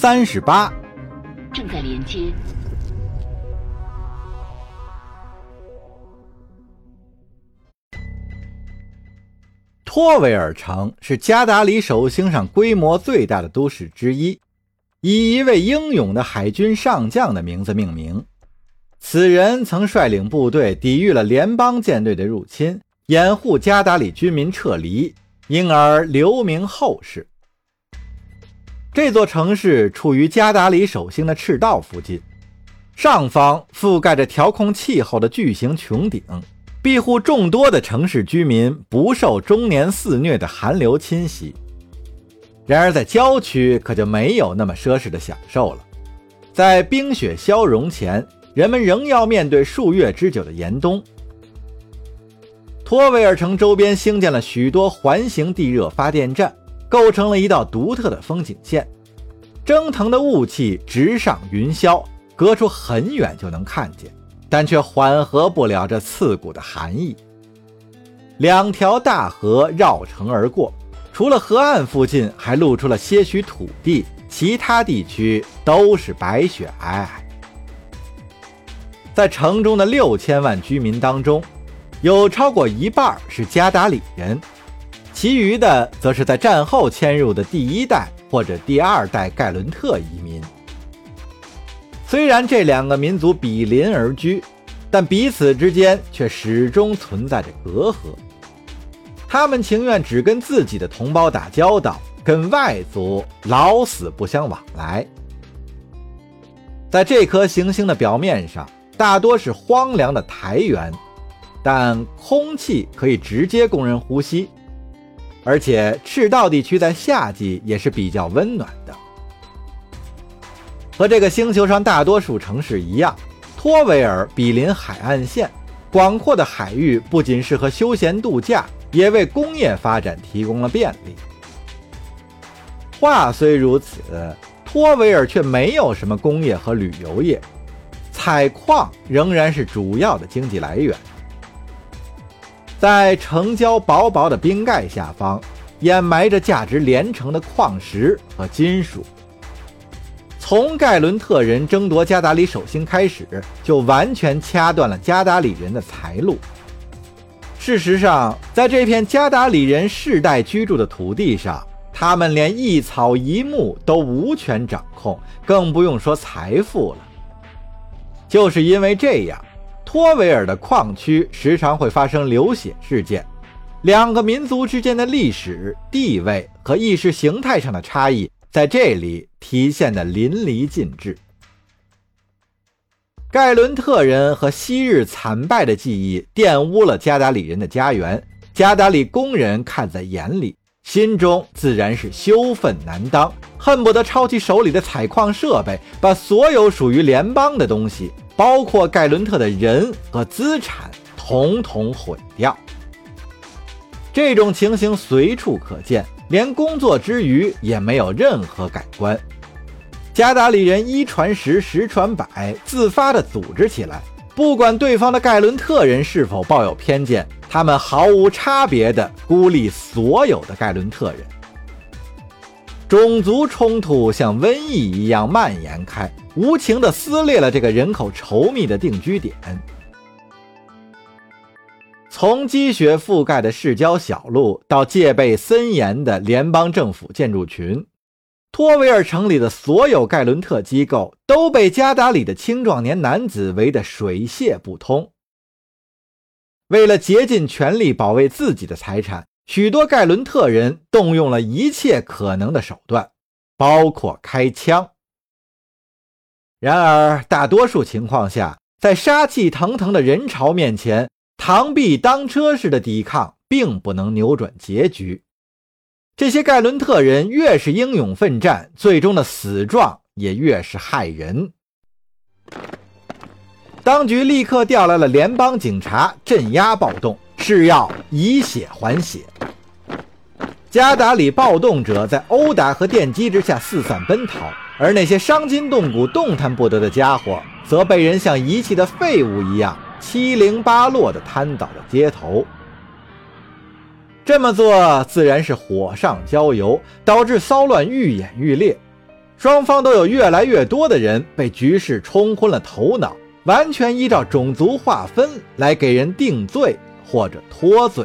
三十八，正在连接。托维尔城是加达里手星上规模最大的都市之一，以一位英勇的海军上将的名字命名。此人曾率领部队抵御了联邦舰队的入侵，掩护加达里军民撤离，因而留名后世。这座城市处于加达里首星的赤道附近，上方覆盖着调控气候的巨型穹顶。庇护众多的城市居民不受终年肆虐的寒流侵袭。然而，在郊区可就没有那么奢侈的享受了。在冰雪消融前，人们仍要面对数月之久的严冬。托维尔城周边兴建了许多环形地热发电站，构成了一道独特的风景线。蒸腾的雾气直上云霄，隔出很远就能看见。但却缓和不了这刺骨的寒意。两条大河绕城而过，除了河岸附近还露出了些许土地，其他地区都是白雪皑皑。在城中的六千万居民当中，有超过一半是加达里人，其余的则是在战后迁入的第一代或者第二代盖伦特移民。虽然这两个民族比邻而居，但彼此之间却始终存在着隔阂。他们情愿只跟自己的同胞打交道，跟外族老死不相往来。在这颗行星的表面上，大多是荒凉的苔原，但空气可以直接供人呼吸，而且赤道地区在夏季也是比较温暖的。和这个星球上大多数城市一样，托维尔毗邻海岸线，广阔的海域不仅适合休闲度假，也为工业发展提供了便利。话虽如此，托维尔却没有什么工业和旅游业，采矿仍然是主要的经济来源。在城郊薄薄的冰盖下方，掩埋着价值连城的矿石和金属。从盖伦特人争夺加达里首星开始，就完全掐断了加达里人的财路。事实上，在这片加达里人世代居住的土地上，他们连一草一木都无权掌控，更不用说财富了。就是因为这样，托维尔的矿区时常会发生流血事件，两个民族之间的历史地位和意识形态上的差异。在这里体现的淋漓尽致。盖伦特人和昔日惨败的记忆玷污了加达里人的家园，加达里工人看在眼里，心中自然是羞愤难当，恨不得抄起手里的采矿设备，把所有属于联邦的东西，包括盖伦特的人和资产，统统毁掉。这种情形随处可见。连工作之余也没有任何改观。加达里人一传十，十传百，自发地组织起来，不管对方的盖伦特人是否抱有偏见，他们毫无差别地孤立所有的盖伦特人。种族冲突像瘟疫一样蔓延开，无情地撕裂了这个人口稠密的定居点。从积雪覆盖的市郊小路到戒备森严的联邦政府建筑群，托维尔城里的所有盖伦特机构都被加达里的青壮年男子围得水泄不通。为了竭尽全力保卫自己的财产，许多盖伦特人动用了一切可能的手段，包括开枪。然而，大多数情况下，在杀气腾腾的人潮面前，螳臂当车式的抵抗并不能扭转结局。这些盖伦特人越是英勇奋战，最终的死状也越是骇人。当局立刻调来了联邦警察镇压暴动，是要以血还血。加达里暴动者在殴打和电击之下四散奔逃，而那些伤筋动骨、动弹不得的家伙，则被人像遗弃的废物一样。七零八落地瘫倒在街头，这么做自然是火上浇油，导致骚乱愈演愈烈。双方都有越来越多的人被局势冲昏了头脑，完全依照种族划分来给人定罪或者脱罪。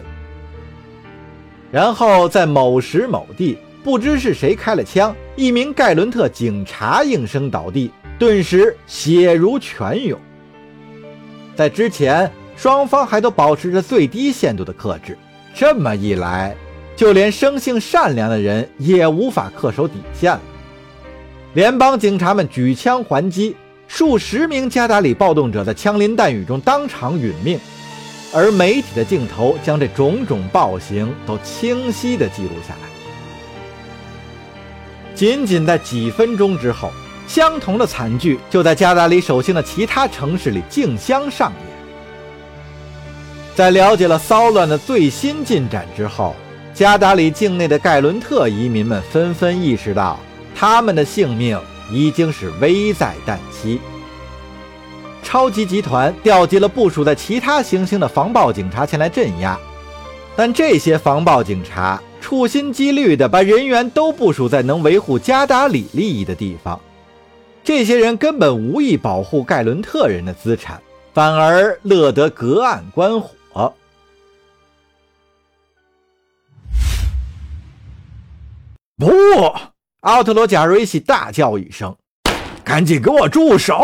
然后在某时某地，不知是谁开了枪，一名盖伦特警察应声倒地，顿时血如泉涌。在之前，双方还都保持着最低限度的克制，这么一来，就连生性善良的人也无法恪守底线了。联邦警察们举枪还击，数十名加达里暴动者在枪林弹雨中当场殒命，而媒体的镜头将这种种暴行都清晰地记录下来。仅仅在几分钟之后，相同的惨剧就在加达里手心的其他城市里竞相上演。在了解了骚乱的最新进展之后，加达里境内的盖伦特移民们纷纷意识到。他们的性命已经是危在旦夕。超级集团调集了部署在其他行星的防暴警察前来镇压，但这些防暴警察处心积虑地把人员都部署在能维护加达里利益的地方。这些人根本无意保护盖伦特人的资产，反而乐得隔岸观火。不。奥特罗贾瑞西大叫一声：“赶紧给我住手！”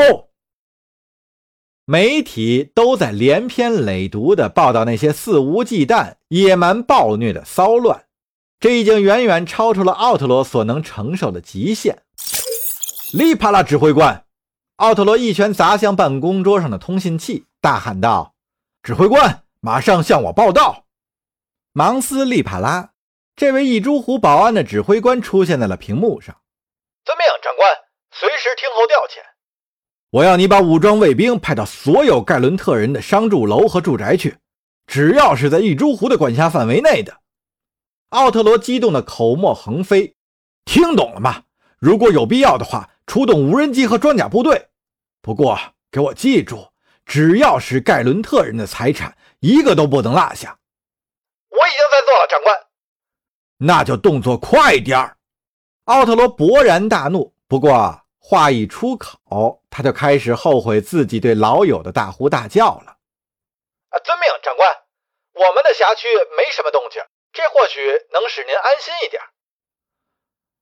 媒体都在连篇累牍地报道那些肆无忌惮、野蛮暴虐的骚乱，这已经远远超出了奥特罗所能承受的极限。利帕拉指挥官，奥特罗一拳砸向办公桌上的通信器，大喊道：“指挥官，马上向我报道！”芒斯利帕拉。这位一株湖保安的指挥官出现在了屏幕上。遵命，长官，随时听候调遣。我要你把武装卫兵派到所有盖伦特人的商住楼和住宅去，只要是在玉珠湖的管辖范围内的。奥特罗激动的口沫横飞，听懂了吗？如果有必要的话，出动无人机和装甲部队。不过，给我记住，只要是盖伦特人的财产，一个都不能落下。我已经在做了，长官。那就动作快点儿！奥特罗勃然大怒。不过话一出口，他就开始后悔自己对老友的大呼大叫了。啊，遵命，长官。我们的辖区没什么动静，这或许能使您安心一点。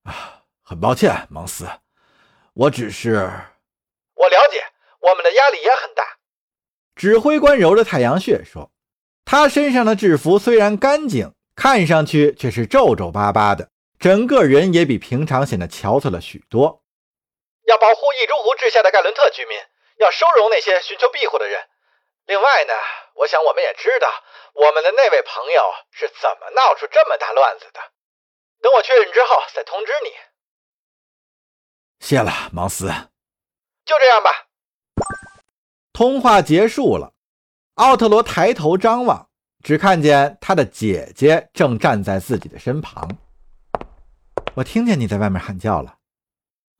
啊，很抱歉，芒斯，我只是……我了解，我们的压力也很大。指挥官揉着太阳穴说：“他身上的制服虽然干净。”看上去却是皱皱巴巴的，整个人也比平常显得憔悴了许多。要保护异州湖治下的盖伦特居民，要收容那些寻求庇护的人。另外呢，我想我们也知道我们的那位朋友是怎么闹出这么大乱子的。等我确认之后再通知你。谢了，芒斯。就这样吧。通话结束了，奥特罗抬头张望。只看见他的姐姐正站在自己的身旁。我听见你在外面喊叫了，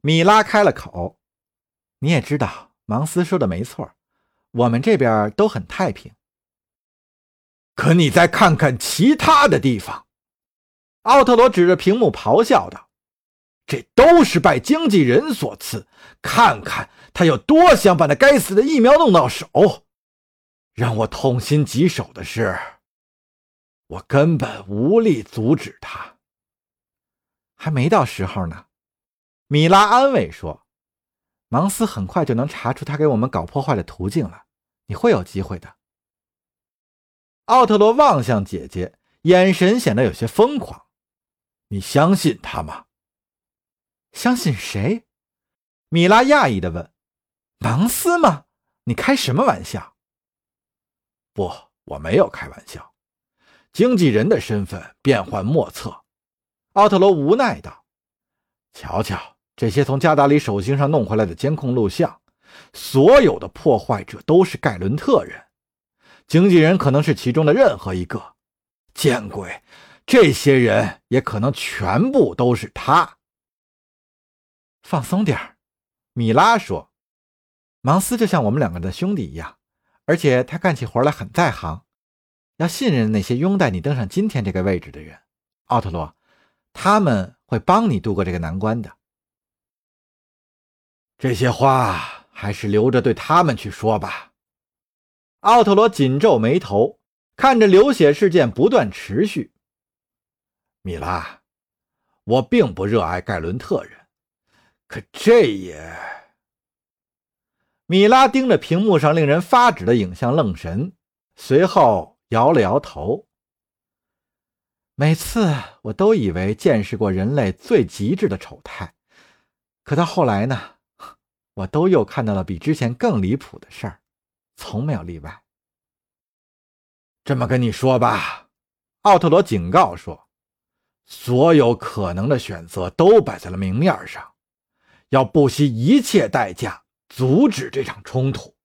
米拉开了口。你也知道，芒斯说的没错，我们这边都很太平。可你再看看其他的地方，奥特罗指着屏幕咆哮道：“这都是拜经纪人所赐，看看他有多想把那该死的疫苗弄到手。”让我痛心疾首的是，我根本无力阻止他。还没到时候呢，米拉安慰说：“芒斯很快就能查出他给我们搞破坏的途径了，你会有机会的。”奥特罗望向姐姐，眼神显得有些疯狂。“你相信他吗？”“相信谁？”米拉讶异的问。“芒斯吗？你开什么玩笑？”不，我没有开玩笑。经纪人的身份变幻莫测，奥特罗无奈道：“瞧瞧这些从加达里手心上弄回来的监控录像，所有的破坏者都是盖伦特人，经纪人可能是其中的任何一个。见鬼，这些人也可能全部都是他。”放松点米拉说：“芒斯就像我们两个的兄弟一样。”而且他干起活来很在行，要信任那些拥戴你登上今天这个位置的人，奥特罗，他们会帮你度过这个难关的。这些话还是留着对他们去说吧。奥特罗紧皱眉头，看着流血事件不断持续。米拉，我并不热爱盖伦特人，可这也……米拉盯着屏幕上令人发指的影像愣神，随后摇了摇头。每次我都以为见识过人类最极致的丑态，可到后来呢，我都又看到了比之前更离谱的事儿，从没有例外。这么跟你说吧，奥特罗警告说，所有可能的选择都摆在了明面上，要不惜一切代价阻止这场冲突。